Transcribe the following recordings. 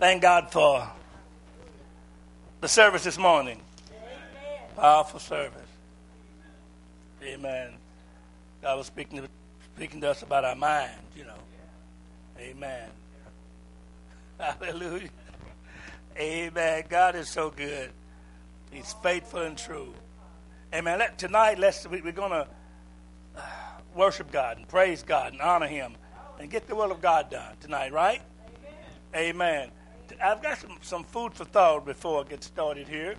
Thank God for the service this morning. Powerful service. Amen. God was speaking to, speaking to us about our minds, you know. Amen. Hallelujah. Amen. God is so good. He's faithful and true. Amen. Let, tonight, let's we, we're going to uh, worship God and praise God and honor Him and get the will of God done tonight, right? Amen. Amen. I've got some, some food for thought before I get started here.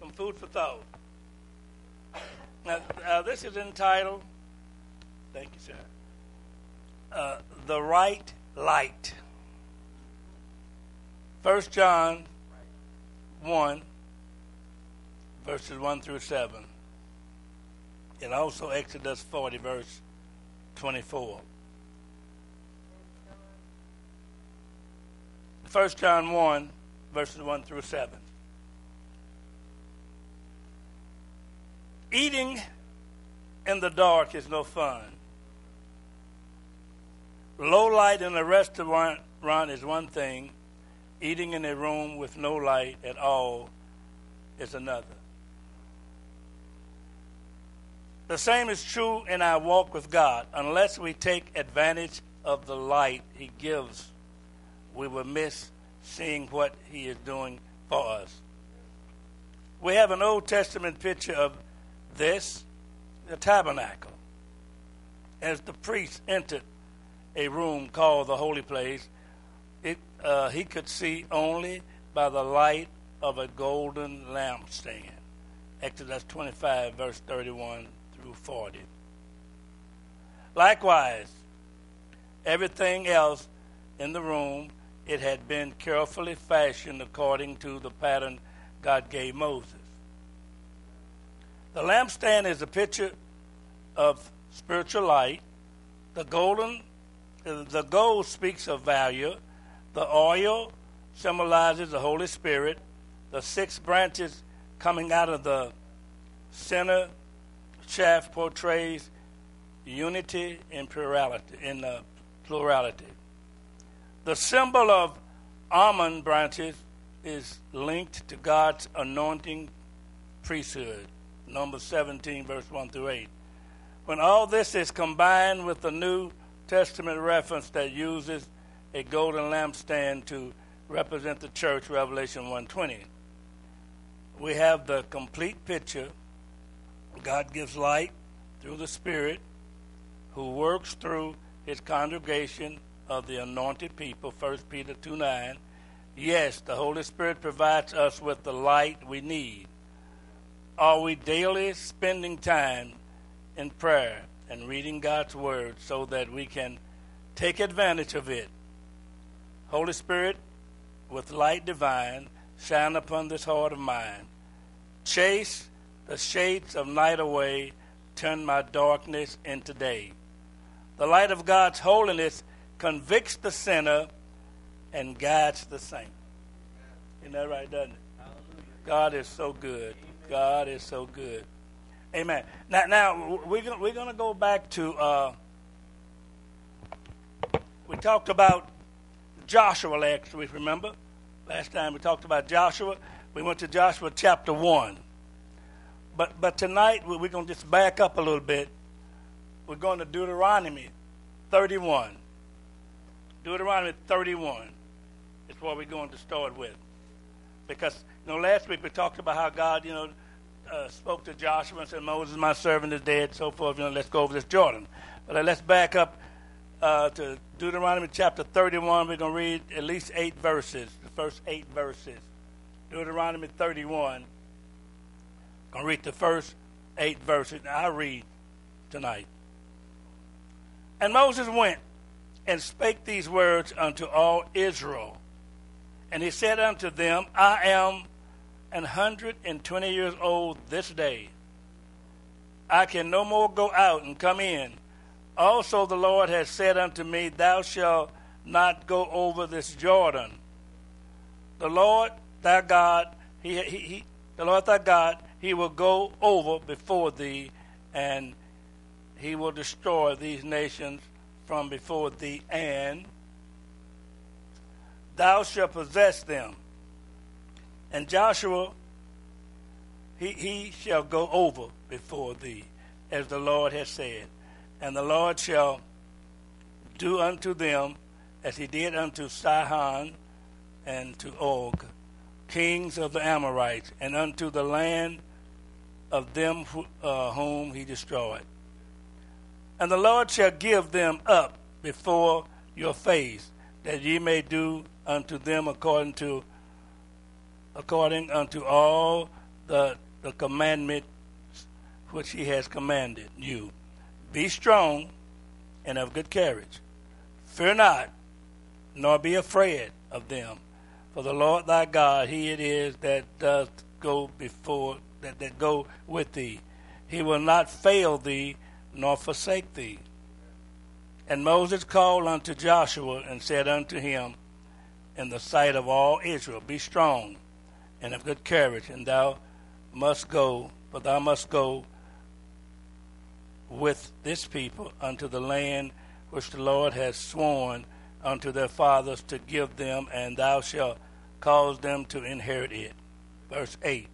Some food for thought. Now, uh, this is entitled, thank you, sir, uh, The Right Light. 1 John 1, verses 1 through 7. And also Exodus 40, verse 24. 1 John 1, verses 1 through 7. Eating in the dark is no fun. Low light in a restaurant is one thing, eating in a room with no light at all is another. The same is true in our walk with God. Unless we take advantage of the light He gives we will miss seeing what he is doing for us. We have an Old Testament picture of this, the tabernacle. As the priest entered a room called the holy place, it, uh, he could see only by the light of a golden lampstand. Exodus 25, verse 31 through 40. Likewise, everything else in the room it had been carefully fashioned according to the pattern God gave Moses. The lampstand is a picture of spiritual light. The golden, the gold speaks of value. The oil symbolizes the Holy Spirit. The six branches coming out of the center shaft portrays unity and plurality in the plurality. The symbol of almond branches is linked to God's anointing priesthood. Number 17, verse 1 through 8. When all this is combined with the New Testament reference that uses a golden lampstand to represent the church, Revelation 120, we have the complete picture. God gives light through the Spirit who works through his congregation of the anointed people, 1 Peter 2 9. Yes, the Holy Spirit provides us with the light we need. Are we daily spending time in prayer and reading God's Word so that we can take advantage of it? Holy Spirit, with light divine, shine upon this heart of mine. Chase the shades of night away, turn my darkness into day. The light of God's holiness convicts the sinner, and guides the saint. Isn't that right, doesn't it? God is so good. God is so good. Amen. Now, now we're gonna, we're going to go back to. Uh, we talked about Joshua last week. Remember, last time we talked about Joshua. We went to Joshua chapter one. But but tonight we're going to just back up a little bit. We're going to Deuteronomy thirty-one. Deuteronomy 31 is what we're going to start with. Because, you know, last week we talked about how God, you know, uh, spoke to Joshua and said, Moses, my servant, is dead, so forth. You know, let's go over this Jordan. But uh, let's back up uh, to Deuteronomy chapter 31. We're going to read at least eight verses, the first eight verses. Deuteronomy 31. I'm going to read the first eight verses. I read tonight. And Moses went and spake these words unto all Israel. And he said unto them, I am an hundred and twenty years old this day. I can no more go out and come in. Also the Lord has said unto me, Thou shalt not go over this Jordan. The Lord thy God, he, he, he, the Lord thy God, he will go over before thee, and he will destroy these nations from before thee, and thou shalt possess them. And Joshua, he, he shall go over before thee, as the Lord has said. And the Lord shall do unto them as he did unto Sihon and to Og, kings of the Amorites, and unto the land of them who, uh, whom he destroyed. And the Lord shall give them up before your face, that ye may do unto them according to according unto all the the commandments which he has commanded you. Be strong and of good courage. Fear not, nor be afraid of them. For the Lord thy God, he it is that doth go before that, that go with thee. He will not fail thee nor forsake thee. And Moses called unto Joshua and said unto him, In the sight of all Israel, Be strong and of good courage, and thou must go, for thou must go with this people unto the land which the Lord has sworn unto their fathers to give them, and thou shalt cause them to inherit it. Verse 8.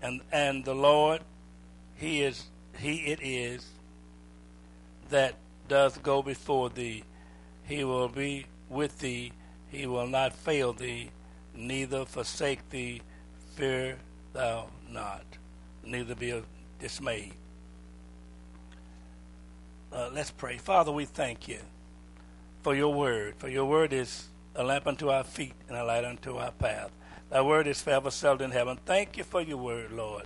And, and the Lord, He is He it is that doth go before thee. He will be with thee. He will not fail thee, neither forsake thee. Fear thou not, neither be dismayed. Uh, let's pray. Father, we thank you for your word. For your word is a lamp unto our feet and a light unto our path. Thy word is forever settled in heaven. Thank you for your word, Lord.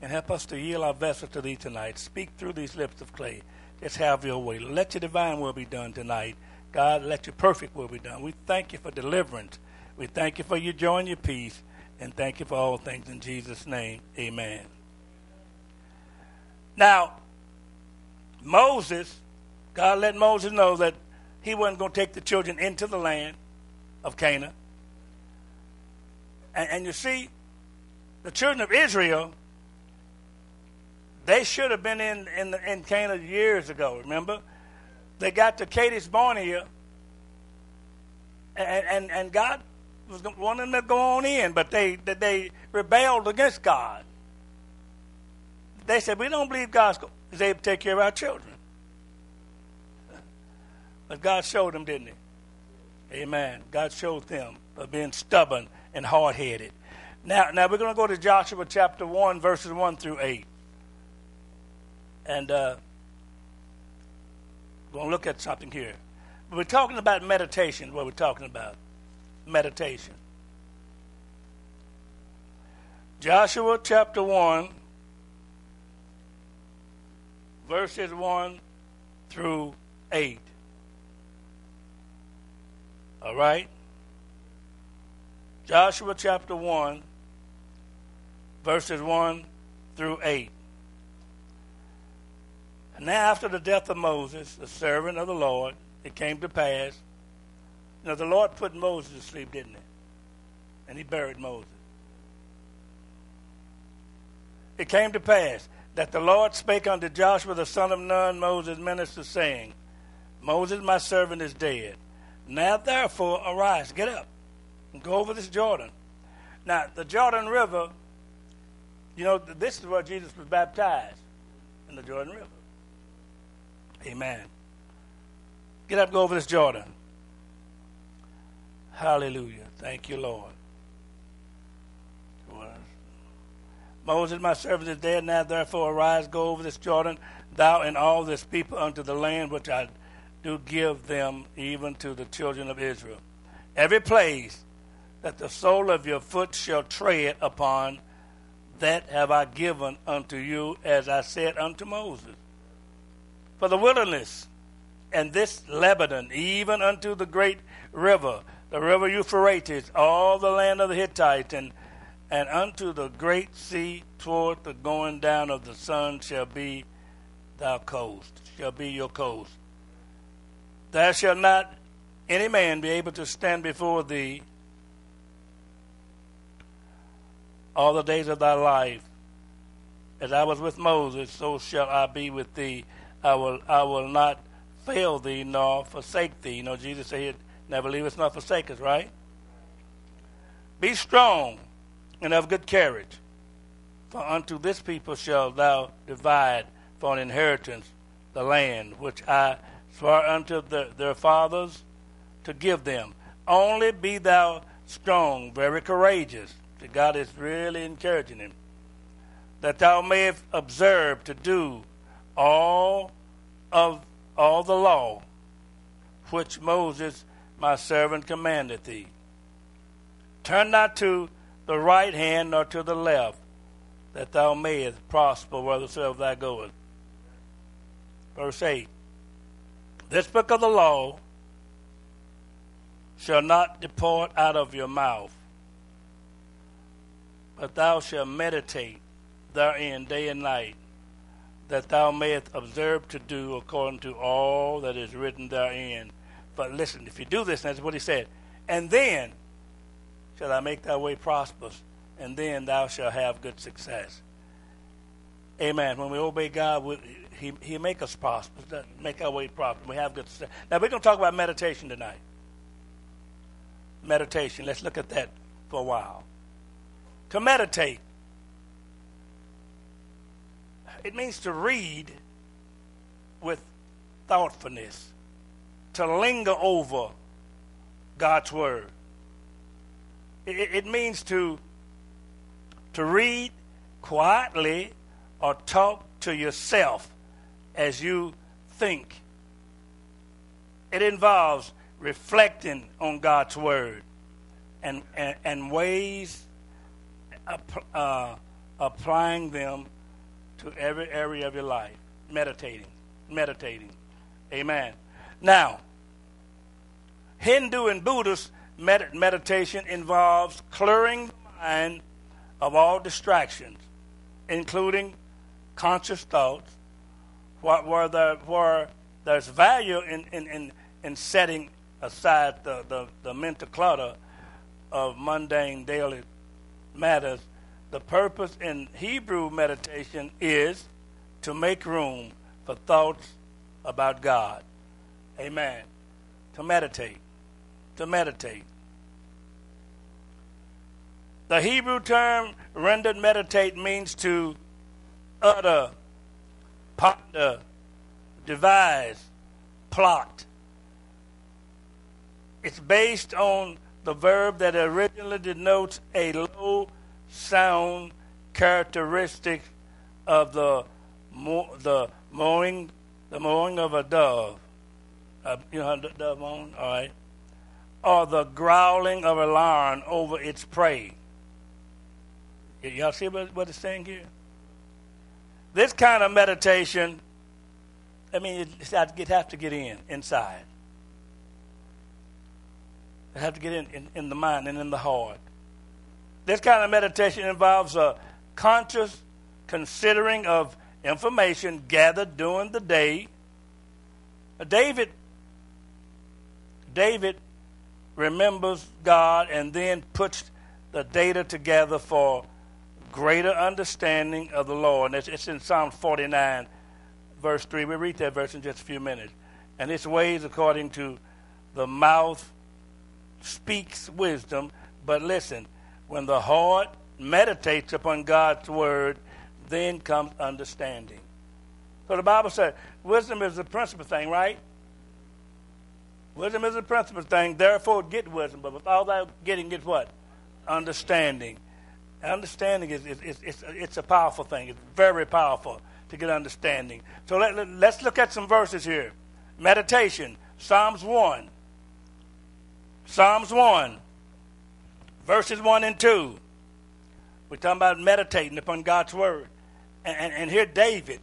And help us to yield our vessel to thee tonight. Speak through these lips of clay. Just have your way. Let your divine will be done tonight. God, let your perfect will be done. We thank you for deliverance. We thank you for your joy and your peace. And thank you for all things in Jesus' name. Amen. Now, Moses, God let Moses know that he wasn't going to take the children into the land of Canaan. And, and you see, the children of Israel, they should have been in, in, in Canaan years ago, remember? They got to Kadesh Barnea, and, and, and God was wanting them to go on in, but they, they rebelled against God. They said, We don't believe God is able to take care of our children. But God showed them, didn't He? Amen. God showed them by being stubborn and hard headed. Now, now we're going to go to Joshua chapter 1, verses 1 through 8. And uh, we're going to look at something here. We're talking about meditation, what we're talking about. Meditation. Joshua chapter 1, verses 1 through 8. All right? Joshua chapter 1, verses 1 through 8. Now, after the death of Moses, the servant of the Lord, it came to pass. Know, the Lord put Moses to sleep, didn't he? And he buried Moses. It came to pass that the Lord spake unto Joshua the son of Nun, Moses' minister, saying, Moses, my servant, is dead. Now therefore arise, get up, and go over this Jordan. Now, the Jordan River, you know, this is where Jesus was baptized, in the Jordan River. Amen. Get up, go over this Jordan. Hallelujah. Thank you, Lord. Moses, my servant, is dead. Now, therefore, arise, go over this Jordan, thou and all this people, unto the land which I do give them even to the children of Israel. Every place that the sole of your foot shall tread upon, that have I given unto you, as I said unto Moses. For the wilderness and this Lebanon, even unto the great river, the river Euphrates, all the land of the Hittites, and, and unto the great sea toward the going down of the sun shall be thy coast, shall be your coast. There shall not any man be able to stand before thee all the days of thy life. As I was with Moses, so shall I be with thee. I will I will not fail thee nor forsake thee. You know, Jesus said, never leave us nor forsake us, right? Be strong and of good courage, for unto this people shalt thou divide for an inheritance the land which I swore unto the, their fathers to give them. Only be thou strong, very courageous. God is really encouraging him. That thou mayest observe to do all of all the law which Moses my servant commanded thee. Turn not to the right hand nor to the left, that thou mayest prosper whithersoever thou goest. Verse 8 This book of the law shall not depart out of your mouth, but thou shalt meditate therein day and night, that thou mayest observe to do according to all that is written therein. But listen, if you do this, that's what he said. And then shall I make thy way prosperous, and then thou shalt have good success. Amen. When we obey God, we, he, he make us prosperous, make our way prosperous. We have good success. Now, we're going to talk about meditation tonight. Meditation. Let's look at that for a while. To meditate, it means to read with thoughtfulness to linger over God's word. It, it means to to read quietly or talk to yourself as you think. It involves reflecting on God's word and, and, and ways uh, applying them to every area of your life. Meditating. Meditating. Amen. Now, Hindu and Buddhist med- meditation involves clearing the mind of all distractions, including conscious thoughts, where, there, where there's value in, in, in, in setting aside the, the, the mental clutter of mundane daily matters. The purpose in Hebrew meditation is to make room for thoughts about God. Amen. To meditate. To meditate. The Hebrew term rendered meditate means to utter, ponder, devise, plot. It's based on the verb that originally denotes a low sound characteristic of the the mowing the mowing of a dove uh, you know, the, the moan, all right, or the growling of a lion over its prey. Y- y'all see what, what it's saying here? This kind of meditation, I mean, it have to get in, inside. It have to get in, in, in the mind and in the heart. This kind of meditation involves a conscious considering of information gathered during the day. David David remembers God and then puts the data together for greater understanding of the law. And it's, it's in Psalm 49, verse 3. We'll read that verse in just a few minutes. And its ways according to the mouth speaks wisdom. But listen, when the heart meditates upon God's word, then comes understanding. So the Bible says wisdom is the principal thing, right? Wisdom is the principal thing, therefore get wisdom. But with all that getting, get what? Understanding. Understanding is, is, is, is it's a powerful thing. It's very powerful to get understanding. So let, let, let's look at some verses here. Meditation, Psalms 1. Psalms 1, verses 1 and 2. We're talking about meditating upon God's word. And, and, and here David.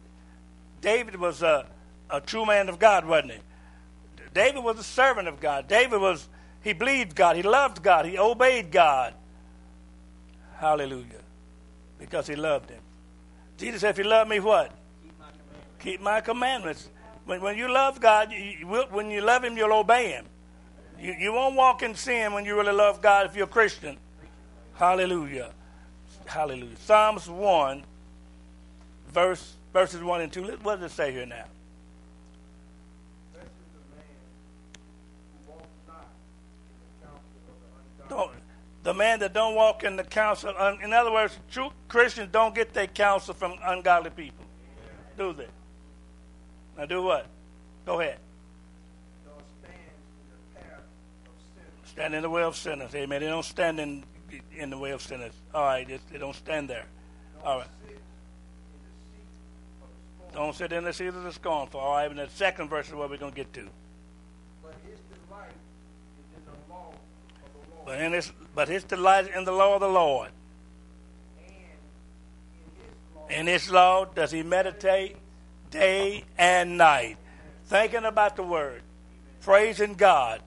David was a, a true man of God, wasn't he? David was a servant of God. David was, he believed God. He loved God. He obeyed God. Hallelujah. Because he loved him. Jesus said, if you love me, what? Keep my commandments. Keep my commandments. When, when you love God, you, you will, when you love him, you'll obey him. You, you won't walk in sin when you really love God if you're a Christian. Hallelujah. Hallelujah. Psalms 1, verse, verses 1 and 2. What does it say here now? the man that don't walk in the counsel. In other words, true Christians don't get their counsel from ungodly people, do they? Now do what? Go ahead. Stand in the way of sinners. Amen. They don't stand in in the way of sinners. All right, they don't stand there. All right. Don't sit in the seat of the scornful. All right, and the second verse is what we're going to get to. But his delight is in the law of the Lord. But, his, but his delight in the law of the Lord. And in his law does he meditate day and night, thinking about the word, praising God,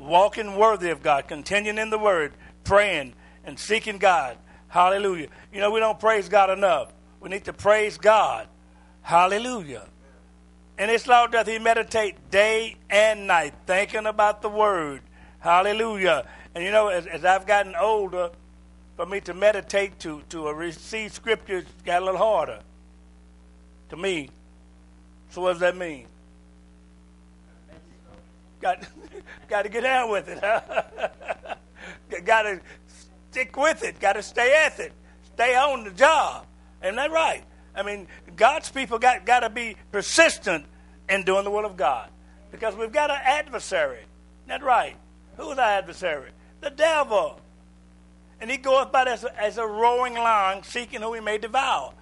walking worthy of God, continuing in the word, praying and seeking God. Hallelujah. You know, we don't praise God enough. We need to praise God. Hallelujah. In his law doth he meditate day and night, thinking about the word. Hallelujah. And you know, as, as I've gotten older, for me to meditate, to, to receive scriptures, got a little harder to me. So what does that mean? Got, got to get down with it. Huh? got to stick with it. Got to stay at it. Stay on the job. Isn't that right? I mean, God's people got, got to be persistent in doing the will of God. Because we've got an adversary. Isn't that right? Who's our adversary? The devil. And he goeth about as a, as a roaring lion, seeking who he may devour.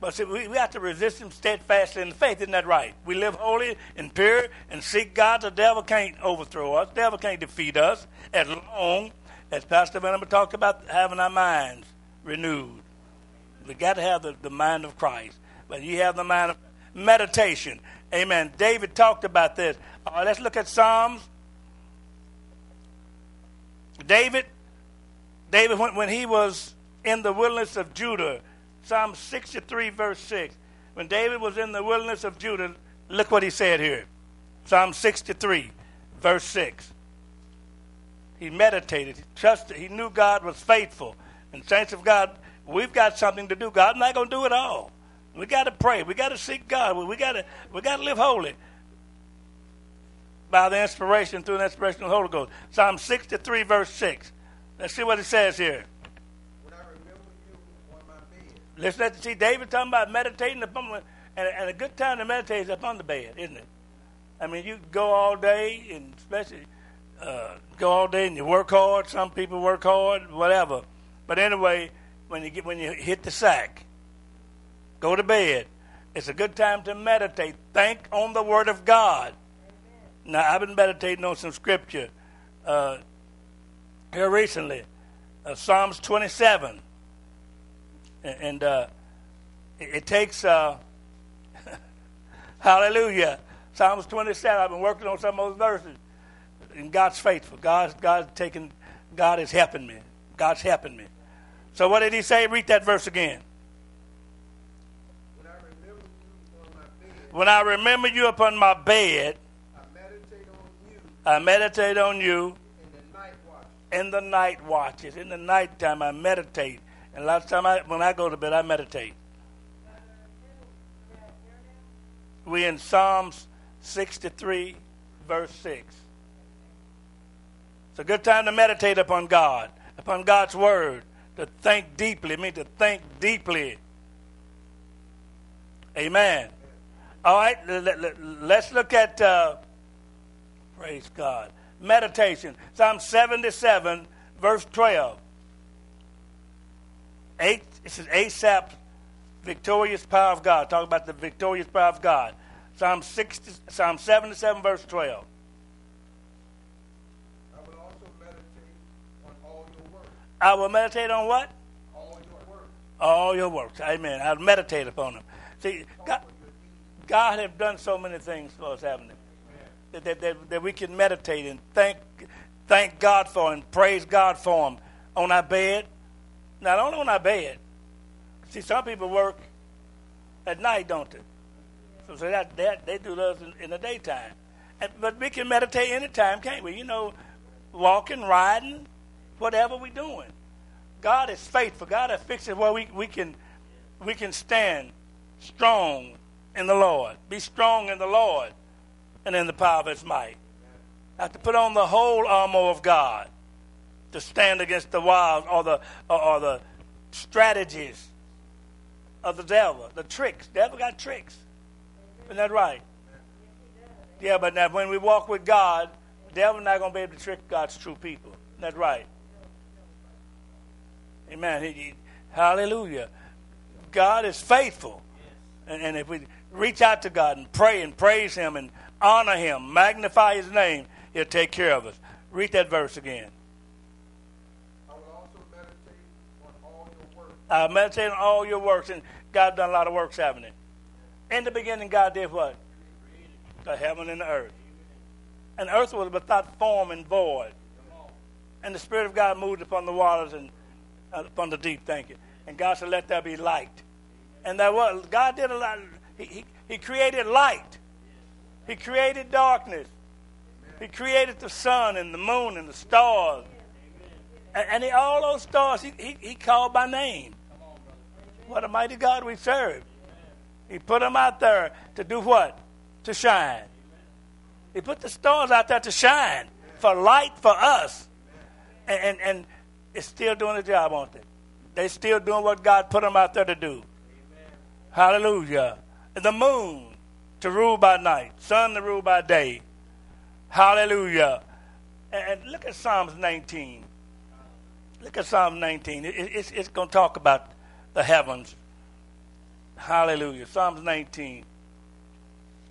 But see, we, we have to resist him steadfastly in the faith. Isn't that right? We live holy and pure and seek God. The devil can't overthrow us. The devil can't defeat us as long as Pastor Venom talked about having our minds renewed. We got to have the, the mind of Christ. But you have the mind of meditation. Amen. David talked about this. Right, let's look at Psalms. David, David, when, when he was in the wilderness of Judah, Psalm 63, verse 6. When David was in the wilderness of Judah, look what he said here. Psalm 63, verse 6. He meditated, he trusted, he knew God was faithful. And saints of God, we've got something to do. God's not going to do it all. We got to pray. We got to seek God. We got to we got to live holy by the inspiration through the inspiration of the Holy Ghost. Psalm 63, verse 6. Let's see what it says here. Listen to see David talking about meditating upon and, and a good time to meditate is upon the bed, isn't it? I mean, you go all day, and especially uh, go all day and you work hard. Some people work hard, whatever. But anyway, when you get when you hit the sack, go to bed. It's a good time to meditate. Think on the Word of God. Now, I've been meditating on some scripture uh, here recently. Uh, Psalms 27 and uh, it, it, takes uh, hallelujah. Psalms 27 i've been working on some of those verses. And god's faithful. God's god's taking god is helping me. God's helping me. So what did he say? Read that verse again. When i remember you upon my bed i meditate on you, I meditate on you in the night watch in the night watches. In the nighttime i meditate and last time I, when I go to bed, I meditate. We in Psalms 63, verse 6. It's a good time to meditate upon God, upon God's word, to think deeply. I mean, to think deeply. Amen. All right, let's look at, uh, praise God, meditation. Psalm 77, verse 12. Eight, this is Asaph, victorious power of God. Talk about the victorious power of God. Psalm 60, Psalm 77, verse 12. I will also meditate on all your works. I will meditate on what? All your works. All your works. Amen. I'll meditate upon them. See, God, God has done so many things for us, haven't He? That, that, that, that we can meditate and thank, thank God for and praise God for them on our bed, not only when I bed. See, some people work at night, don't they? So, so that, that they do those in, in the daytime. And, but we can meditate anytime, can't we? You know, walking, riding, whatever we're doing. God is faithful. God has fixed it where we, we can we can stand strong in the Lord. Be strong in the Lord and in the power of his might. Have to put on the whole armor of God. To stand against the wiles or the or, or the strategies of the devil, the tricks. The devil got tricks. Isn't that right? Yeah, but now when we walk with God, the devil's not going to be able to trick God's true people. Isn't that right? Amen. He, he, hallelujah. God is faithful. And, and if we reach out to God and pray and praise Him and honor Him, magnify His name, He'll take care of us. Read that verse again. I will also meditate on all I meditate on all your works, and God done a lot of works, haven't He? In the beginning, God did what? The heaven and the earth. And earth was without form and void. And the Spirit of God moved upon the waters and uh, upon the deep, thank you. And God said, Let there be light. And there was, God did a lot. He, he, he created light, He created darkness, He created the sun and the moon and the stars. And, and he, all those stars, he, he, he called by name. What a mighty God we serve. He put them out there to do what? To shine. He put the stars out there to shine for light for us. And, and, and it's still doing the job, aren't they? They're still doing what God put them out there to do. Hallelujah. The moon to rule by night, sun to rule by day. Hallelujah. And, and look at Psalms 19. Look at Psalm 19. It, it, it's it's going to talk about the heavens. Hallelujah. Psalms 19.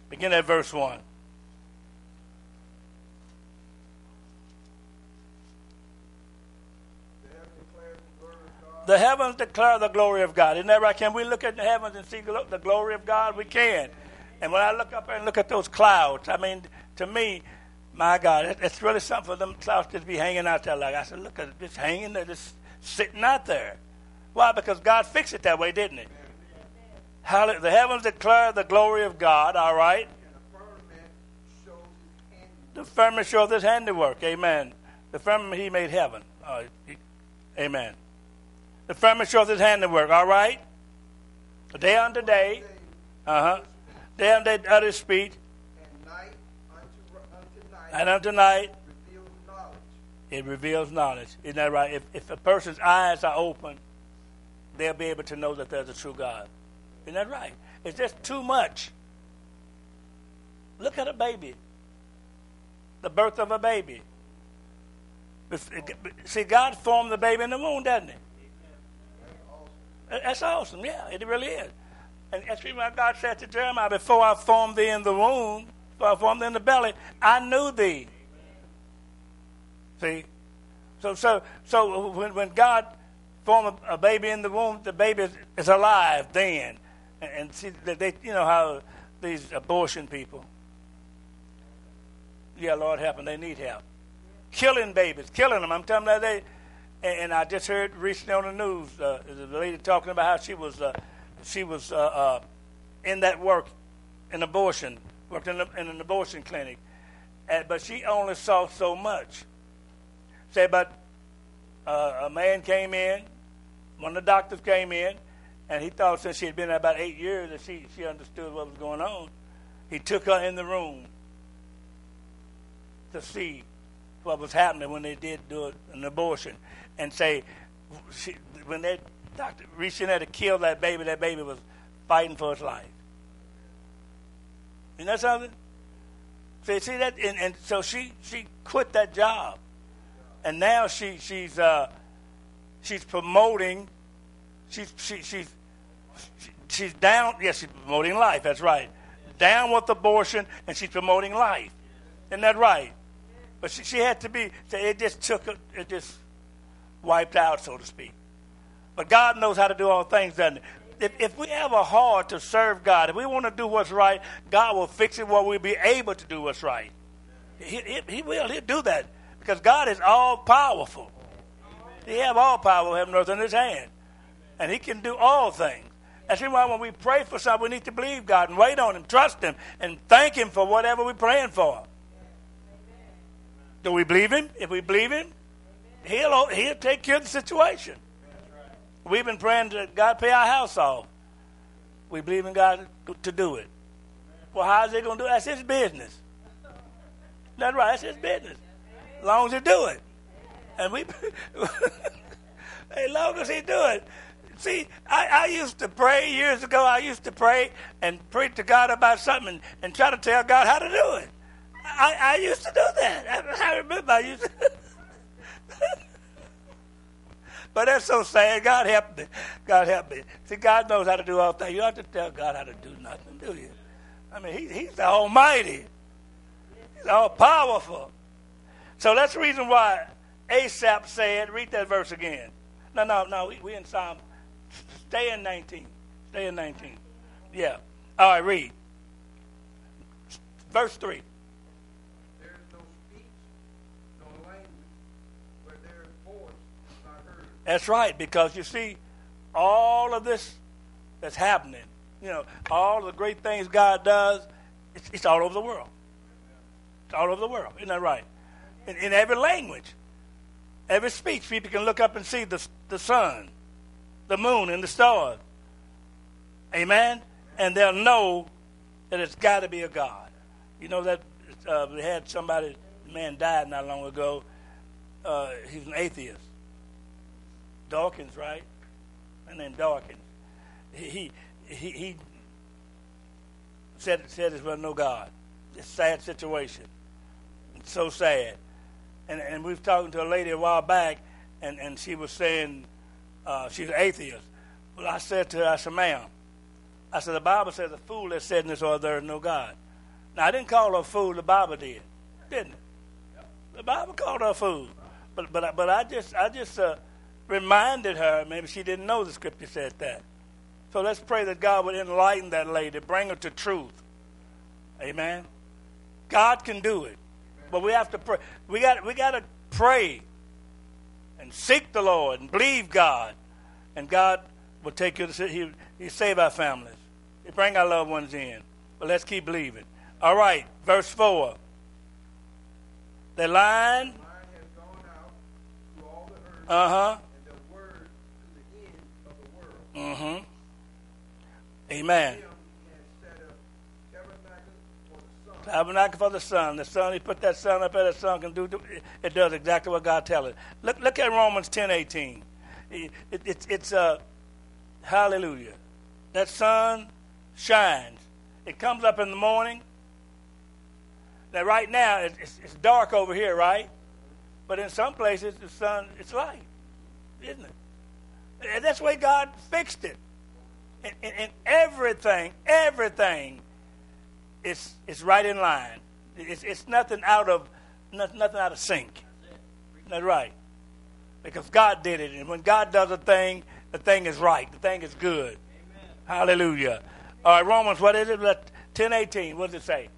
Begin at verse 1. The heavens declare the glory of God. Isn't that right? Can we look at the heavens and see the glory of God? We can. And when I look up and look at those clouds, I mean, to me, my God, it's really something for them clouds to be hanging out there. Like I said, look at it, just hanging there, just sitting out there. Why? Because God fixed it that way, didn't He? The heavens declare the glory of God. All right. The firmament shows his handiwork. Amen. The firmament He made heaven. Uh, he- amen. The firmament shows His handiwork. All right. Day unto day. Uh huh. Day unto day, utter speech, And unto, night and unto night it reveals knowledge. Isn't that right? If, if a person's eyes are open, they'll be able to know that there's a true God. Isn't that right? It's just too much. Look at a baby. The birth of a baby. See, God formed the baby in the womb, doesn't He? That's awesome. Yeah, it really is. And that's why God said to Jeremiah, "Before I formed thee in the womb, before I formed thee in the belly, I knew thee." See, so so so when when God formed a, baby in the womb, the baby is, alive then, and, see they, they you know how these abortion people. Yeah, Lord help them. They need help. Killing babies, killing them. I'm telling you, they. And, I just heard recently on the news, uh, a lady talking about how she was, uh, she was uh, uh, in that work, in abortion, worked in, a, in an abortion clinic, and, but she only saw so much. Say, but uh, a man came in, one of the doctors came in, and he thought since she had been there about eight years that she, she understood what was going on. He took her in the room to see what was happening when they did do an abortion and say she, when that doctor reached in there to kill that baby, that baby was fighting for its life. Isn't that something? See, see that, and, and so she she quit that job, and now she she's uh, she's promoting, she's she, she's she, she's down. Yes, she's promoting life. That's right. Down with abortion, and she's promoting life. Isn't that right? But she, she had to be. It just took. It just wiped out, so to speak. But God knows how to do all things, doesn't He? If, if we have a heart to serve God, if we want to do what's right, God will fix it where we'll be able to do what's right. He, he, he will. He'll do that because God is all powerful. He have all power of heaven and earth in His hand, and He can do all things. That's why when we pray for something, we need to believe God and wait on Him, trust Him, and thank Him for whatever we're praying for. Do we believe Him? If we believe Him, He'll He'll take care of the situation. We've been praying to God pay our house off. We believe in God to do it. Well, how's He going to do it? That's His business. That's right. That's His business. As long as He do it. And we, as long as he do it. See, I, I used to pray years ago. I used to pray and pray to God about something and, and try to tell God how to do it. I, I used to do that. I, I remember I used to. but that's so sad. God help me. God help me. See, God knows how to do all things. You don't have to tell God how to do nothing, do you? I mean, he, He's the Almighty. He's all powerful. So that's the reason why Asaph said, read that verse again. No, no, no, we, we in Psalm. Stay in 19. Stay in 19. Yeah. All right, read. Verse 3. There is no speech, no language, where their voice not heard. That's right, because you see, all of this that's happening, you know, all the great things God does, it's, it's all over the world. It's all over the world. Isn't that right? In, in every language, every speech, people can look up and see the, the sun, the moon, and the stars. Amen? And they'll know that it's got to be a God. You know that uh, we had somebody, man died not long ago. Uh, he's an atheist. Dawkins, right? My name Dawkins. He he he, said said there no God. It's a sad situation. It's so sad. And and we was talking to a lady a while back, and and she was saying uh, she's an atheist. Well, I said to her, I said, ma'am, I said the Bible says a fool that said in this world there is no God. Now I didn't call her a fool. The Bible did, didn't it? The Bible called her a fool. But but but I just I just uh, reminded her. Maybe she didn't know the scripture said that. So let's pray that God would enlighten that lady, bring her to truth. Amen. God can do it, but we have to pray. We got we got to pray and seek the Lord and believe God, and God will take you to he he save our families. He bring our loved ones in. But let's keep believing. All right, verse four. The line. Mine has gone out to all the earth, Uh huh. and the word to the end of the world. Mm-hmm. Amen. Him he has set up tabernacle sun. Tabernacle for the sun. The sun, he put that sun up there, the sun can do, it does exactly what God tells it. Look, look at Romans ten eighteen. It, it, it's, it's uh, hallelujah. That sun shines. It comes up in the morning. Now, right now, it- it's, it's dark over here, right? But in some places, the sun, it's light, isn't it? And that's the way God fixed it. And, and, and everything, everything it's it's right in line. It's it's nothing out of nothing, out of sync. That's right. Because God did it, and when God does a thing, the thing is right. The thing is good. Hallelujah. All right, Romans, what is it? Ten eighteen. What does it say?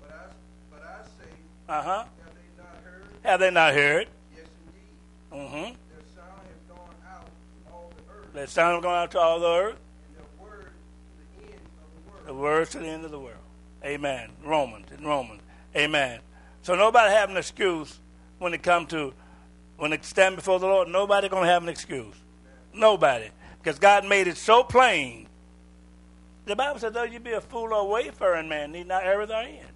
But I, but I say, Uh huh. have they not heard? Have they not heard? Yes, indeed. Mm-hmm. Their sound has gone out to all the earth, The sound has gone out to all the earth. and their word to the end of the The world. words to the end of the world. Amen. Romans in Romans. Amen. So nobody have an excuse when it come to when it stand before the Lord. Nobody gonna have an excuse. Nobody, because God made it so plain. The Bible says, "Though you be a fool or a wayfaring man, need not err therein."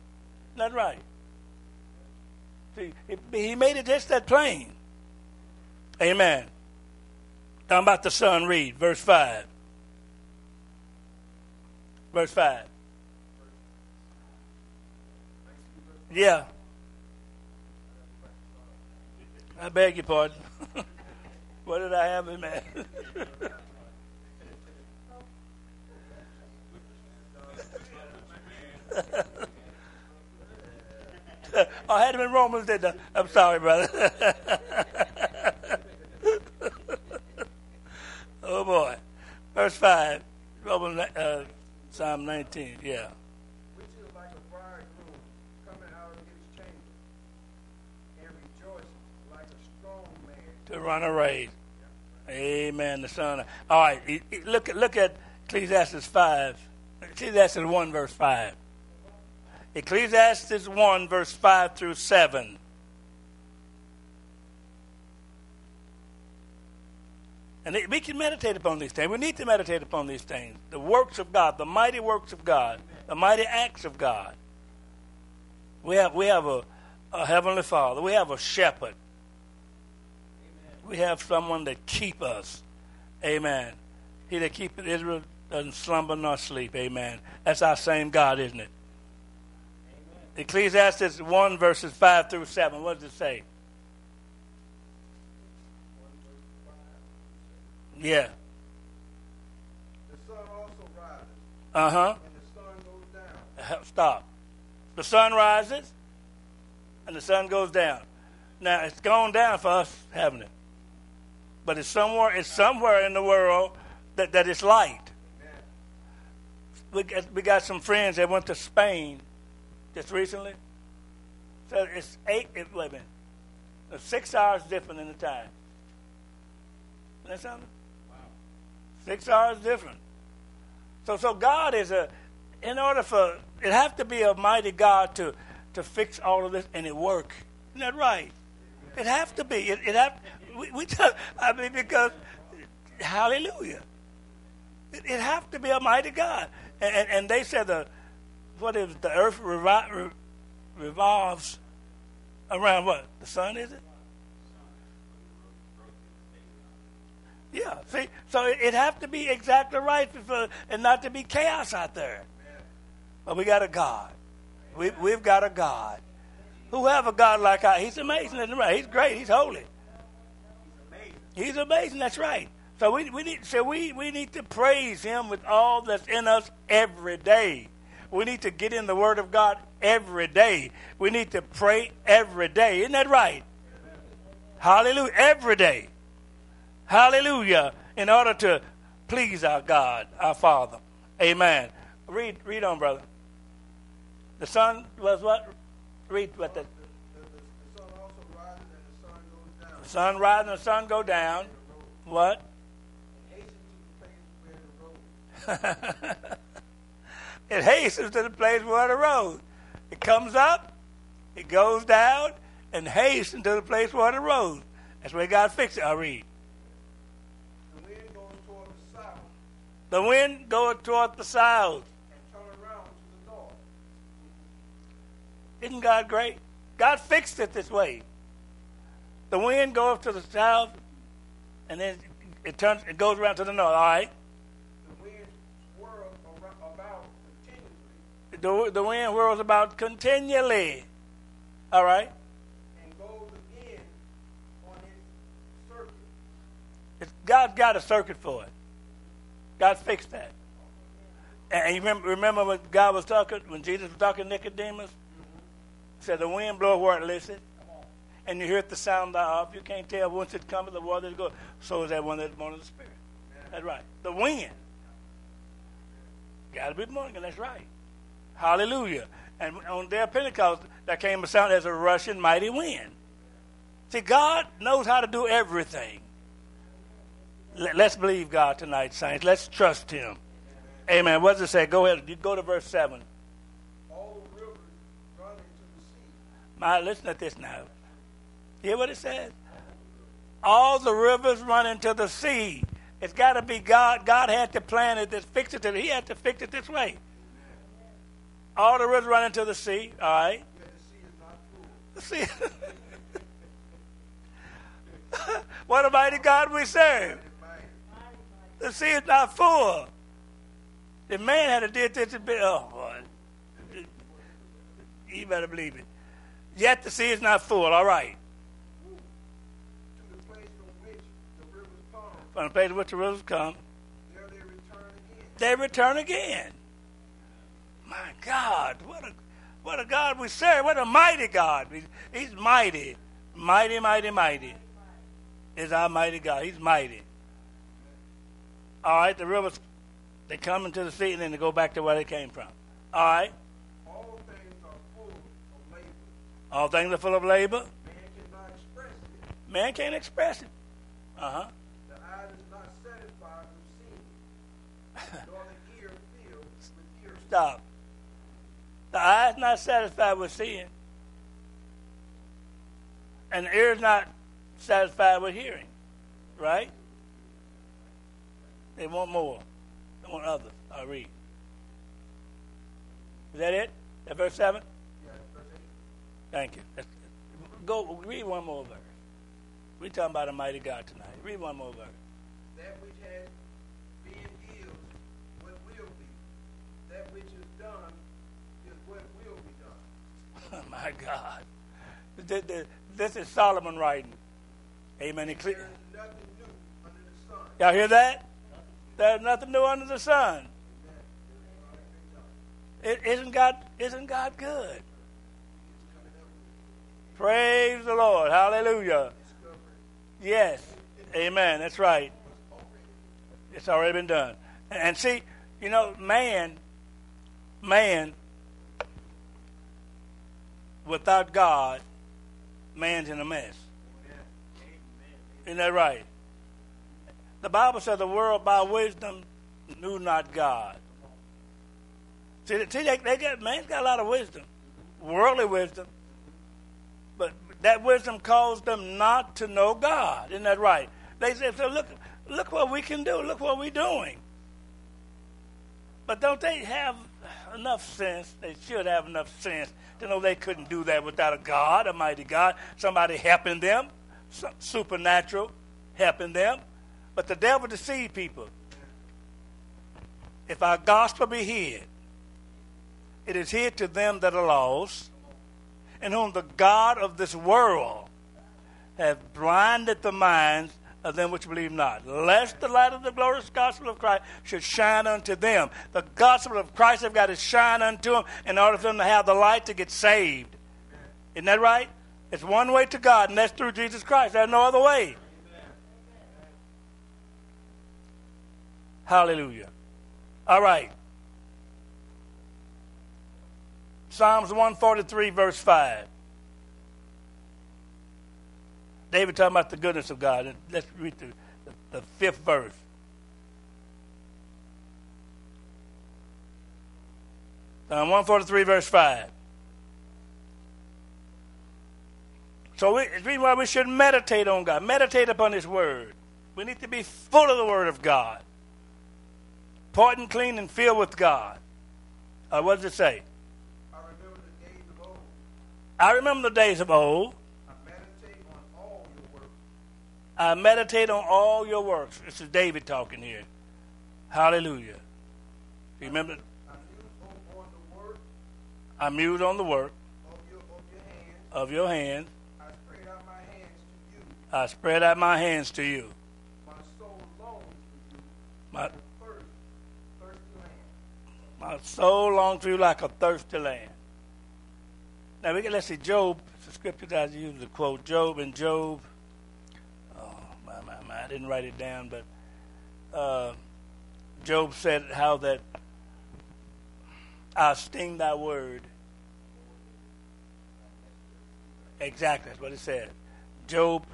That right? See, He made it just that plain. Amen. Talking about the Son, read verse five. Verse five. Yeah. I beg your pardon. what did I have in oh, I had him in Romans, didn't I? I'm sorry, brother. oh, boy. Verse 5, Romans, uh, Psalm 19, yeah. Which is like a bridegroom coming out of his chamber, and rejoicing like a strong man. To run a race. Amen. The Son. Of, All right. Look at look at Ecclesiastes five. Ecclesiastes one verse five. Ecclesiastes one verse five through seven. And we can meditate upon these things. We need to meditate upon these things. The works of God, the mighty works of God, the mighty acts of God. We have we have a, a heavenly Father. We have a shepherd. We have someone that keep us. Amen. He that keepeth Israel doesn't slumber nor sleep. Amen. That's our same God, isn't it? Amen. Ecclesiastes 1, verses 5 through 7. What does it say? Yeah. The sun also rises. Uh huh. And the sun goes down. Stop. The sun rises and the sun goes down. Now it's gone down for us, haven't it? But it's somewhere. It's somewhere in the world that, that it's light. We got, we got some friends that went to Spain just recently. So it's eight. It, wait a minute. It's six hours different in the time. Isn't that something? Wow. Six hours different. So, so God is a. In order for it, have to be a mighty God to to fix all of this and it work. Isn't that right? It have to be. It, it have. We, we I mean, because Hallelujah. It, it have to be a mighty God. And, and, and they said the what is the earth revi- revolves around what the sun is it? Yeah. See, so it, have to be exactly right and not to be chaos out there. But we got a God. We, we've got a God. Who have a God like I? He's amazing, isn't right? He's great. He's holy. He's amazing. That's right. So we, we need so we, we need to praise him with all that's in us every day. We need to get in the Word of God every day. We need to pray every day. Isn't that right? Hallelujah. Every day. Hallelujah. In order to please our God, our Father. Amen. Read read on, brother. The Son was what? Read what the, sun also rises and the sun goes down. the sun rise and the sun go down. What? And hastens to the place where it hastens to the place where the road. It comes up, it goes down, and hastens to the place where the road. That's where God fixed it. I read. The wind goes toward the south The wind goeth toward the south. and turn around to the north. Isn't God great? God fixed it this way. The wind goes to the south, and then it turns. It goes around to the north. All right. The wind whirls about continually. The, the wind whirls about continually. All right. and goes again on its circuit. It's, God's got a circuit for it. God fixed that. And, you remember, remember what God was talking when Jesus was talking to Nicodemus? He said, The wind blows where it listens, and you hear the sound thereof. You can't tell whence it comes, the water goes. So is that one that's born of the Spirit. That's right. The wind. Got to be born again. That's right. Hallelujah. And on their Pentecost, there came a sound as a rushing mighty wind. See, God knows how to do everything. Let- Let's believe God tonight, saints. Let's trust Him. Amen. What does it say? Go ahead. You go to verse 7. All the rivers run into the sea. My, listen to this now. Hear what it says? All the rivers run into the sea. It's got to be God. God had to plan it, this, fix it. He had to fix it this way. All the rivers run into the sea. All right. The sea is not full. What a mighty God we serve. The sea is not full. The man had to did this a bit. Oh, boy. You better believe it. Yet the sea is not full. All right. To the place from which the rivers come, From the place which the rivers come, there they return again. they return again. My God, what a what a God we serve! What a mighty God! He's, he's mighty, mighty, mighty, mighty. Is our mighty God? He's mighty. All right, the rivers they come into the sea and then they go back to where they came from. All right, All things are full of labor. all things are full of labor. Man cannot express it. Man can't express it. Uh huh. The eye is not satisfied with seeing, nor the ear filled with hearing. Stop. The eye is not satisfied with seeing, and the ear is not satisfied with hearing. Right? They want more. They want others. I'll read. Is that it? That verse 7? Yeah, verse. Thank you. Go read one more verse. We're talking about a mighty God tonight. Read one more verse. That which has Oh, my God. This, is Solomon writing. Amen. He cle- There is nothing new under the sun. Y'all hear that? There's nothing new under the sun. It, isn't God? Isn't God good? Praise the Lord. Hallelujah. Yes. Amen. That's right. It's already been done. And see, you know, man, man, without God, man's in a mess. Isn't that right? The Bible says the world by wisdom knew not God. See, see they, they got, man's got a lot of wisdom, worldly wisdom, but that wisdom caused them not to know God. Isn't that right? They said, so look, look what we can do. Look what we're doing. But don't they have enough sense? They should have enough sense to know they couldn't do that without a God, a mighty God, somebody helping them, supernatural helping them. But the devil deceived people. If our gospel be hid, it is hid to them that are lost, in whom the God of this world hath blinded the minds of them which believe not, lest the light of the glorious gospel of Christ should shine unto them. The gospel of Christ have got to shine unto them in order for them to have the light to get saved. Isn't that right? It's one way to God, and that's through Jesus Christ. There's no other way. Hallelujah. All right. Psalms 143, verse 5. David talking about the goodness of God. Let's read the, the, the fifth verse. Psalm 143, verse 5. So we, it's reason why we should meditate on God. Meditate upon His Word. We need to be full of the Word of God. part and clean, and filled with God. Uh, what does it say? I remember the days of old. I remember the days of old. I meditate on all your works. This is David talking here. Hallelujah. Remember, I muse on, the work I muse on the work of your, hands. of your. I spread out my hands to you. My soul longs for you. My, Thirst, thirsty land. my soul longs for you like a thirsty land. Now we can let's see Job. It's the scripture that I usually quote. Job and Job. Oh my my my! I didn't write it down, but uh, Job said how that I sting thy word. Exactly, that's what it said. Job.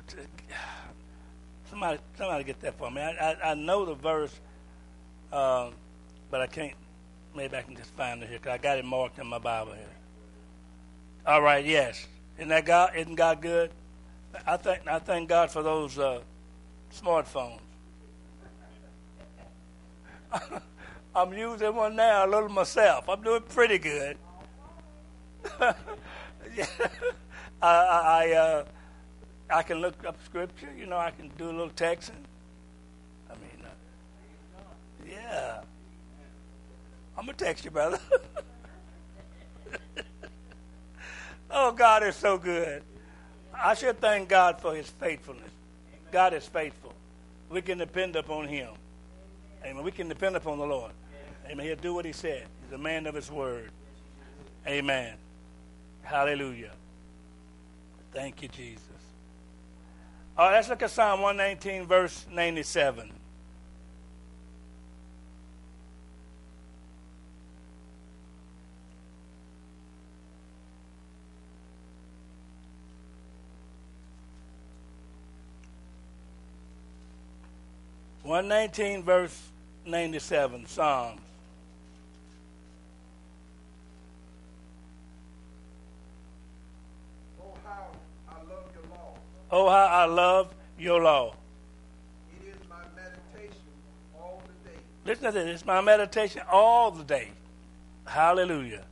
Somebody, somebody get that for me. I, I, I know the verse, um, but I can't. Maybe I can just find it here because I got it marked in my Bible here. All right, yes. Isn't that God? Isn't God good? I thank I thank God for those uh, smartphones. I'm using one now, a little myself. I'm doing pretty good. I, I, uh, I can look up scripture. You know, I can do a little texting. I mean, uh, yeah. I'm gonna text you, brother. oh, God is so good. I should thank God for His faithfulness. God is faithful. We can depend upon Him. Amen. We can depend upon the Lord. Amen. He'll do what He said. He's a man of His word. Amen. Hallelujah. Thank you, Jesus. All right, let's look at Psalm 119, verse 97. One nineteen verse ninety seven Psalms. Oh, how I love your law. Oh how I love your law. It is my meditation all the day. Listen to this. It's my meditation all the day. Hallelujah.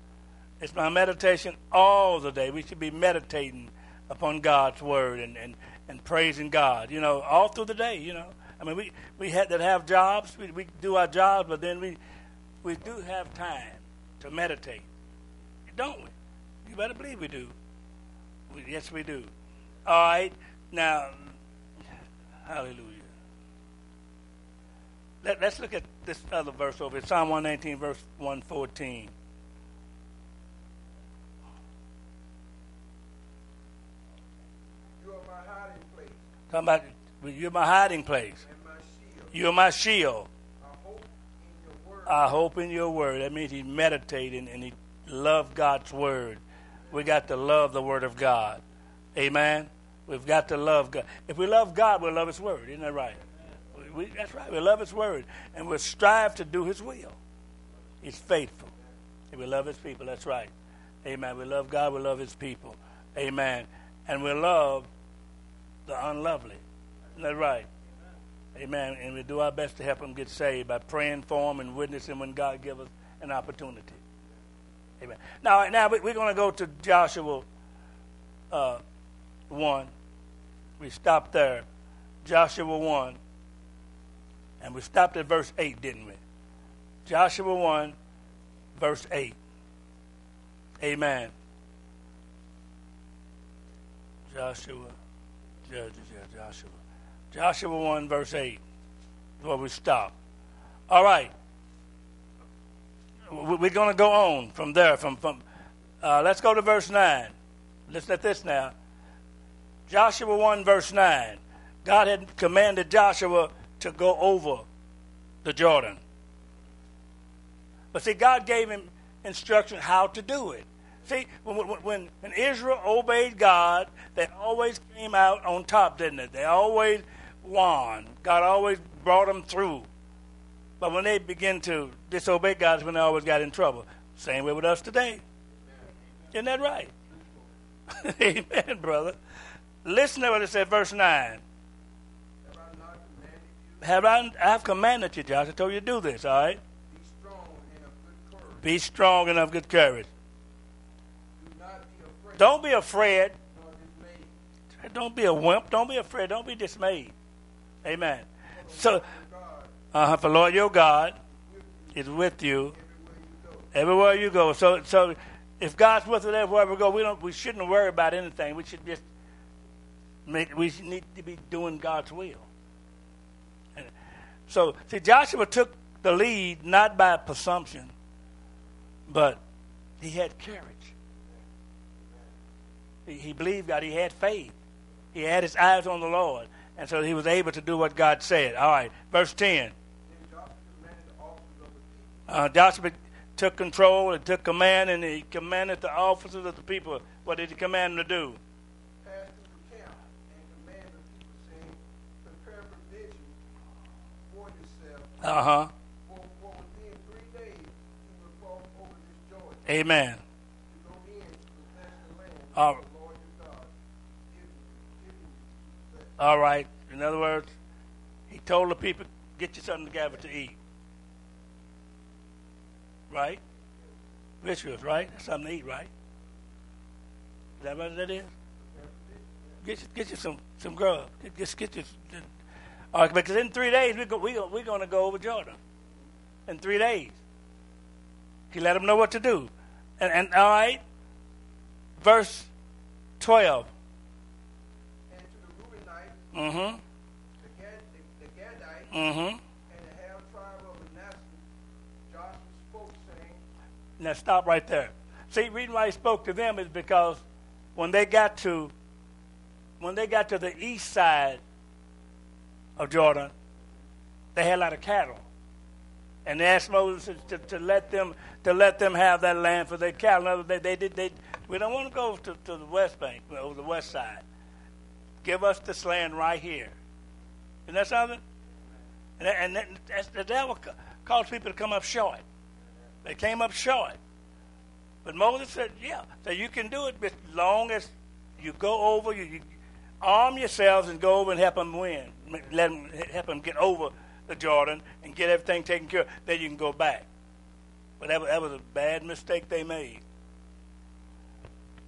It's my meditation all the day. We should be meditating upon God's word and, and, and praising God. You know, all through the day. You know, I mean, we we had to have jobs. We we do our jobs, but then we we do have time to meditate, don't we? You better believe we do. We, yes, we do. All right, now, hallelujah. Let, us look at this other verse over here, Psalm 119, verse 114. You are my hiding place Talking about you're my hiding place. And my shield. You're my shield. I hope in your word. I hope in your word. That means he's meditating and he loved God's word. We got to love the word of God. Amen. We've got to love God. If we love God, we'll love his word. Isn't that right? We, that's right. We love his word. And we'll strive to do his will. He's faithful. And we love his people. That's right. Amen. We love God. We love his people. Amen. And we love the unlovely. Isn't that right? Amen. And we do our best to help them get saved by praying for them and witnessing when God gives us an opportunity. Amen. Now, now we- we're going to go to Joshua uh, 1. We stopped there. Joshua 1. And we stopped at verse 8, didn't we? Joshua 1, verse 8. Amen. Joshua, Judges, yeah, Joshua. Joshua 1, verse 8 is where we stop. All right. We- We're going to go on from there. From, from uh, Let's go to verse 9. Listen at this now. Joshua 1, verse 9. God had commanded Joshua to go over the Jordan. But see, God gave him instruction how to do it. See, when, when, when, Israel obeyed God, they always came out on top, didn't they? They always won. God always brought them through. But when they begin to disobey God, when they always got in trouble. Same way with us today. Isn't that right? Amen, brother. Listen to what it said, verse 9. Have I not commanded you? Josh. I told you to do this, all right? Be strong and of good courage. Be strong and of good courage. Don't be afraid. Don't be a wimp. Don't be afraid. Don't be dismayed. Amen. So, uh, for Lord your God is with you everywhere you go. So, so if God's with us everywhere we go, we don't. We shouldn't worry about anything. We should just. Make, we need to be doing God's will. So, see, Joshua took the lead not by presumption, but he had courage. He, he believed God. He had faith. He had his eyes on the Lord, and so he was able to do what God said. All right, verse ten. Joshua commanded the officers of the people, Uh, Joshua took control and took command, and he commanded the officers of the people. What did he command them to do? pass through the camp, and command the people, saying, Prepare provision for yourself, Uh huh. for, for within All right. In other words, he told the people, get you something together to eat. Right? Rituals, right? Something to eat, right? Is that what that is? Get you, get you some, some grub. Get, get, get you. All right, because in three days, we go, we, we're going to go over Jordan. In three days. He let them know what to do. And, and all right, verse 12. Mm-hmm. the, Gad, the, the Gadites, Mm-hmm. and the half tribe of Manasseh, Joshua spoke, saying, Now stop right there. See, reason why he spoke to them is because when they got to when they got to the east side of Jordan, they had a lot of cattle. And they asked Moses to, to, let them to let them have that land for their cattle. They, they did they we don't want to go to, to the west bank, over the west side. Give us this land right here. Isn't that something? And, that- and that, the devil ca- caused people to come up short. They came up short. But Moses said, yeah, so you can do it as long as you go over, you, you arm yourselves and go over and help them win. Let them, help them get over the Jordan and get everything taken care of. Then you can go back. But that, that was a bad mistake they made.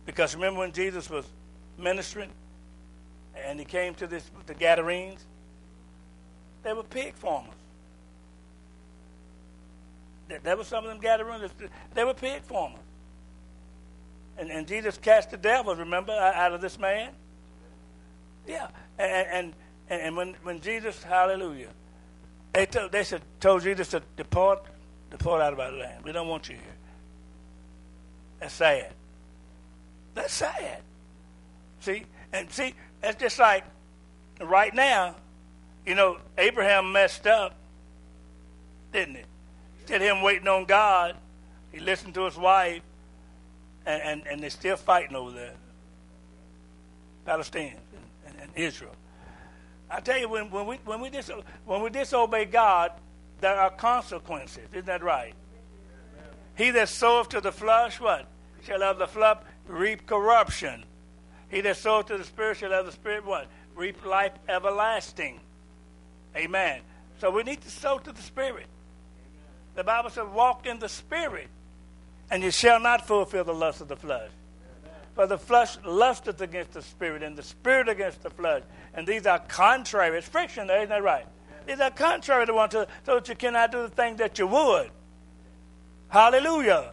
Because remember when Jesus was ministering and he came to this the Gadarenes. They were pig farmers. There, there were some of them Gadarenes. They were pig farmers. And, and Jesus cast the devils, remember, out of this man? Yeah. And, and, and when, when Jesus, hallelujah, they, told, they said, told Jesus to depart, depart out of our land. We don't want you here. That's sad. That's sad. See? And see, that's just like right now, you know, Abraham messed up, didn't he? Instead of him waiting on God, he listened to his wife, and, and, and they're still fighting over there. Palestinians and, and, Israel. I tell you, when, when, we, when, we dis, when we disobey God, there are consequences. Isn't that right? He that soweth to the flesh, what? Shall have the flesh reap corruption. He that soweth to the Spirit shall have the Spirit what? Reap life everlasting. Amen. So we need to sow to the Spirit. The Bible says, walk in the Spirit, and you shall not fulfill the lust of the flesh. For the flesh lusteth against the Spirit, and the Spirit against the flesh. And these are contrary. It's friction there, isn't that right? These are contrary to one another, so that you cannot do the thing that you would. Hallelujah.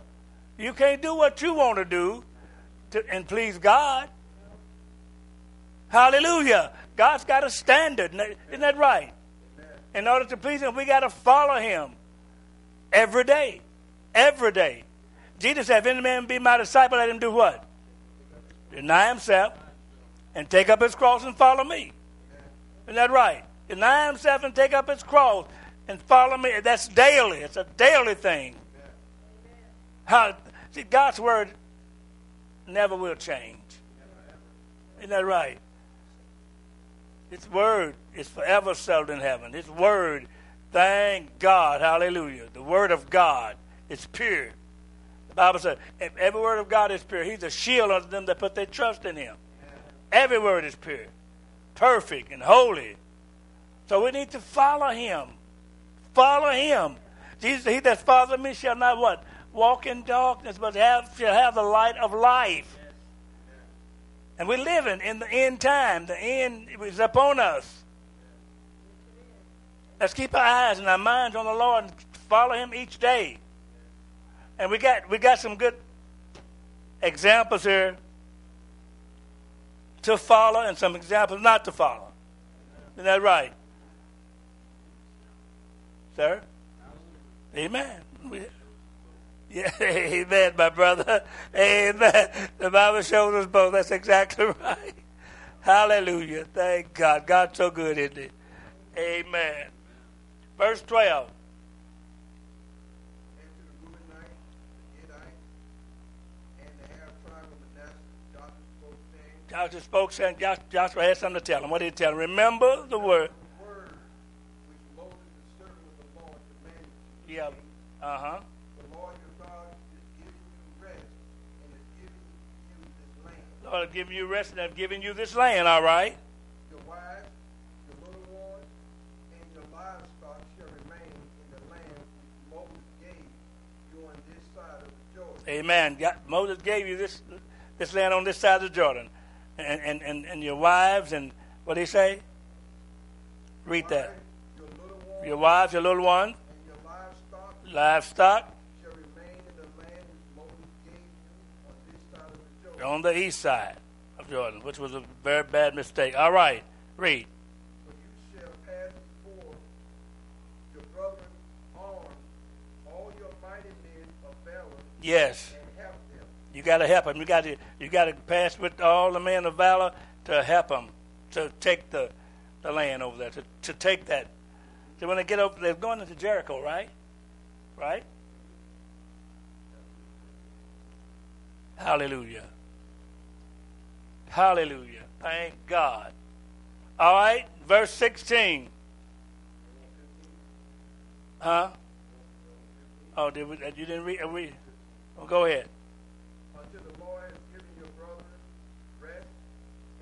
You can't do what you want to do to, and please God. Hallelujah. God's got a standard. Isn't that right? In order to please Him, we got to follow Him every day. Every day. Jesus said, if any man be my disciple, let him do what? Deny himself and take up his cross and follow me. Isn't that right? Deny himself and take up his cross and follow me. That's daily. It's a daily thing. How, see, God's word never will change. Isn't that right? His word is forever settled in heaven. His word, thank God, hallelujah. The word of God is pure. The Bible says every word of God is pure. He's a shield unto them that put their trust in him. Every word is pure, perfect, and holy. So we need to follow him. Follow him. Jesus, he that follows me shall not what? Walk in darkness, but have, shall have the light of life. And we're living in the end time. The end is upon us. Let's keep our eyes and our minds on the Lord and follow Him each day. And we got we got some good examples here to follow and some examples not to follow. Isn't that right? Sir? Amen. We, yeah, amen, my brother. Amen. The Bible shows us both. That's exactly right. Hallelujah. Thank God. God's so good, isn't it? Amen. Verse 12. Joshua spoke, saying, Joshua had something to tell him. What did he tell him? Remember the word. Yeah. Uh huh. Lord, I've given you rest and I've given you this land, all right? Your wives, your little ones, and your livestock shall remain in the land which Moses gave you on this side of the Jordan. Amen. God, Moses gave you this this land on this side of the Jordan. And, and, and, and your wives and what do he say? Read that. Your, Your wives, your little ones, and your livestock livestock on the east side of Jordan, which was a very bad mistake. All right, read. For you shall pass before your brethren armed, all your mighty men of valor, Yes. and help them. You got to help them. You got to you got to pass with all the men of valor to help them to take the the land over there to to take that. So when they get over, they're going into Jericho, right? Right. Hallelujah. Hallelujah. Thank God. All right, verse sixteen. Huh? Oh, did we, uh, you didn't read? Uh, we, well, go ahead. until the Lord has given your brethren rest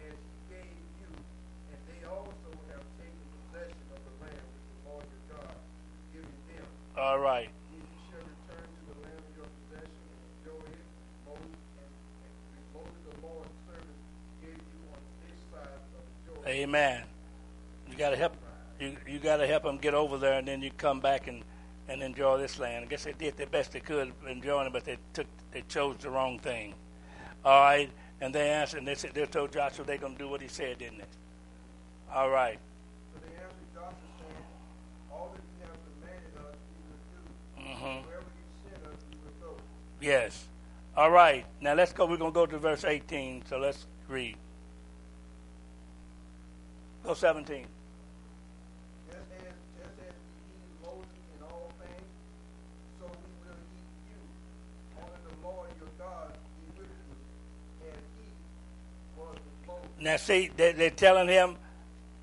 as he gave you, and they also have taken possession of the land which the Lord your God giving them. All right. Then you shall return to the land of your possession and enjoy it, Moses, and, and Moses the Lord's servant gave you on this side of the Jordan. Amen. You got to help. You you got to help them get over there, and then you come back and and enjoy this land. I guess they did the best they could enjoying it, but they took they chose the wrong thing. All right, and they answered, and they said they told Joshua they're going to do what he said, didn't they? All right. So they answered Joshua, saying, All that you have commanded us, we will do. Mhm. Wherever you send us, we will go. Yes. All right. Now let's go. We're going to go to verse 18. So let's read. Go 17. Just as, just as we heeded Moses in all things, so we will heed you. Only the Lord your God be with you, as he was with Moses. Now see, they, they're telling him,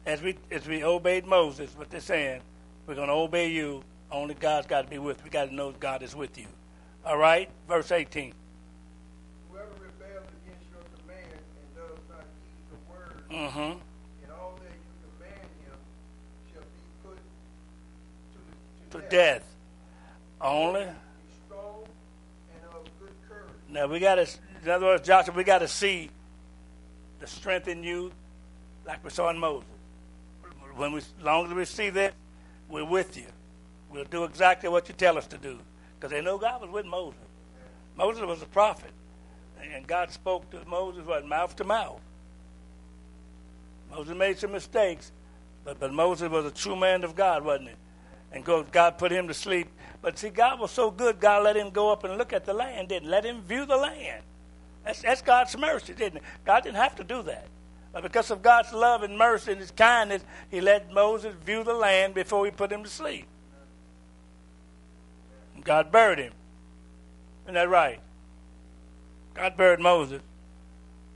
as we as we obeyed Moses, what they're saying, we're going to obey you. Only God's got to be with. We got to know God is with you. All right. Verse 18. Whoever rebels against your command and does not heed the word Mm-hmm. in all that you command him shall be put to, death. Only. Now we got to. In other words, Joshua, we got to see the strength in you, like we saw in Moses. When we, long as we see that, we're with you. We'll do exactly what you tell us to do, because they know God was with Moses. Moses was a prophet, and God spoke to Moses what mouth to mouth. Moses made some mistakes, but but Moses was a true man of God, wasn't he? And God put him to sleep. But see, God was so good, God let him go up and look at the land, didn't let him view the land. That's, that's God's mercy, didn't it? God didn't have to do that. But because of God's love and mercy and his kindness, he let Moses view the land before he put him to sleep. God buried him. Isn't that right? God buried Moses.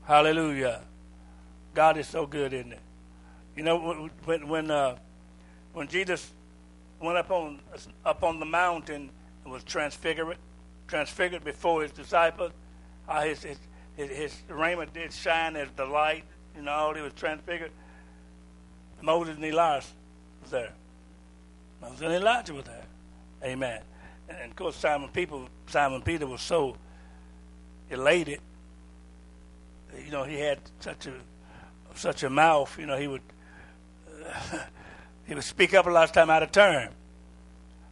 Hallelujah. God is so good, isn't it? You know, when when uh, when Jesus went up on up on the mountain and was transfigured, transfigured before his disciples, uh, his, his his his raiment did shine as the light. You know, he was transfigured. Moses and Elias was there. Moses and Elijah were there. Amen. And, and of course, Simon people Simon Peter was so elated. You know, he had such a such a mouth. You know, he would he would speak up a lot of time out of turn.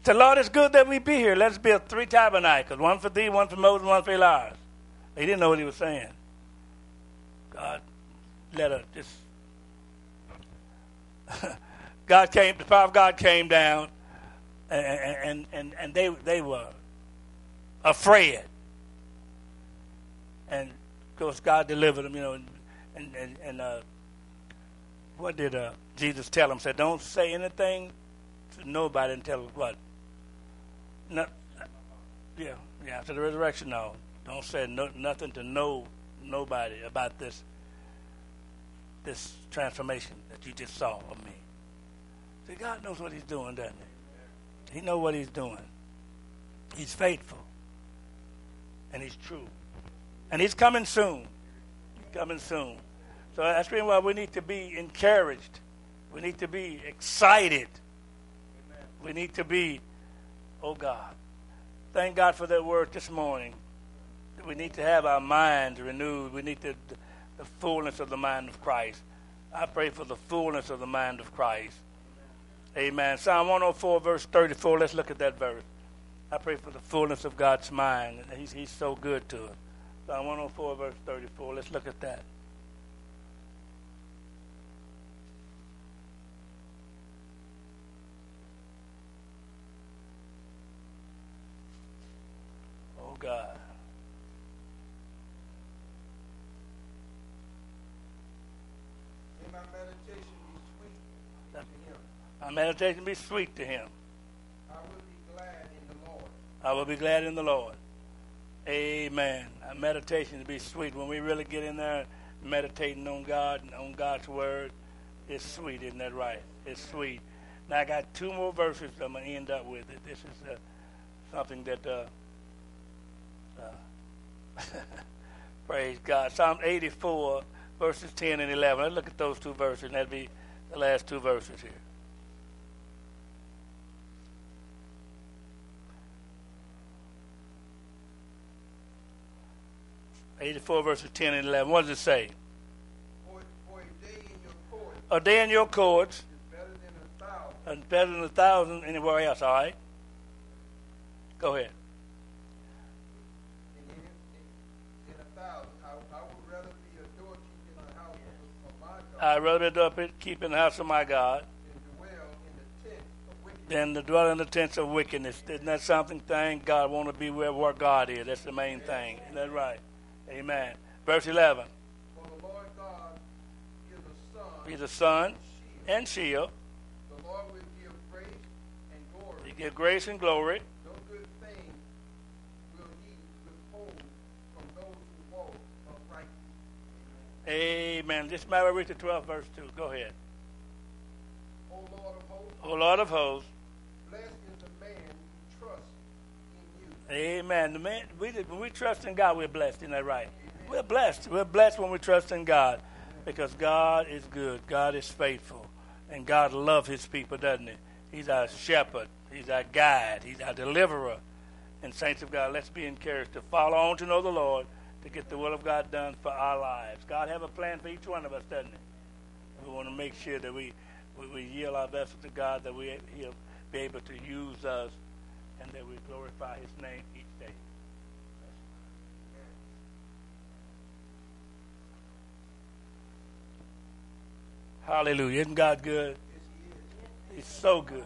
Said, Lord, it's good that we be here. Let's build three tabernacles, one for thee, one for Moses, one for Elias. He didn't know what he was saying. God let her just God came the power of God came down and and, and, they they were afraid. And of course God delivered them, you know, and, and, and uh, what did uh, Jesus tell them? Said, don't say anything to nobody until what? No, yeah, yeah. After the resurrection, no. Don't say no, nothing to no nobody about this this transformation that you just saw of me. See, God knows what He's doing, doesn't He? He knows what He's doing. He's faithful, and He's true, and He's coming soon. He's coming soon. So that's reason why we need to be encouraged. We need to be excited. We need to be, oh God. Thank God for that word this morning. We need to have our minds renewed. We need to, the fullness of the mind of Christ. I pray for the fullness of the mind of Christ. Amen. Psalm 104, verse 34. Let's look at that verse. I pray for the fullness of God's mind. He's, he's so good to us. Psalm 104, verse 34. Let's look at that. God. May my meditation be sweet to him. Our meditation be sweet to him. I will be glad in the Lord. I will be glad in the Lord. Amen. Our meditation to be sweet. When we really get in there meditating on God and on God's word, it's sweet, isn't that right? It's sweet. Now I got two more verses I'm going to end up with. It. This is uh, something that, uh, uh, praise God. Psalm 84, verses 10 and 11. Let's look at those two verses, and that'll be the last two verses here. Eighty-four verses ten and eleven. What does it say? For, for a day in your court A day in your courts is better than a thousand and better than a thousand anywhere else, all right? Go ahead. in, in, in, in a thousand. I, I would rather be a doorkeeper in the house of, God I'd rather up it, keep in the house of my God than dwell in the tent of wickedness. than to dwell in the tents of wickedness. Isn't that something? Thank God. Want to be where, where God is. That's the main thing. Isn't that right? Amen. Verse 11. For the Lord God is a sun He's a sun and shield. and shield. The Lord will give grace and glory. He give grace and glory. No good thing will he withhold from those who walk uprightly. Amen. This matter read the 12th verse 2. Go ahead. O Lord of hosts, O Lord of hosts. blessed is the man who trusts in you. Amen. The man, we, when we trust in God, we're blessed. Isn't that right? We're blessed. We're blessed when we trust in God because God is good. God is faithful. And God loves his people, doesn't he? He's our shepherd. He's our guide. He's our deliverer. And saints of God, let's be encouraged to follow on to know the Lord, to get the will of God done for our lives. God have a plan for each one of us, doesn't he? We want to make sure that we, we, we yield our vessel to God, that we, he'll be able to use us, and that we glorify his name each day. Hallelujah. Isn't God good? He's so good.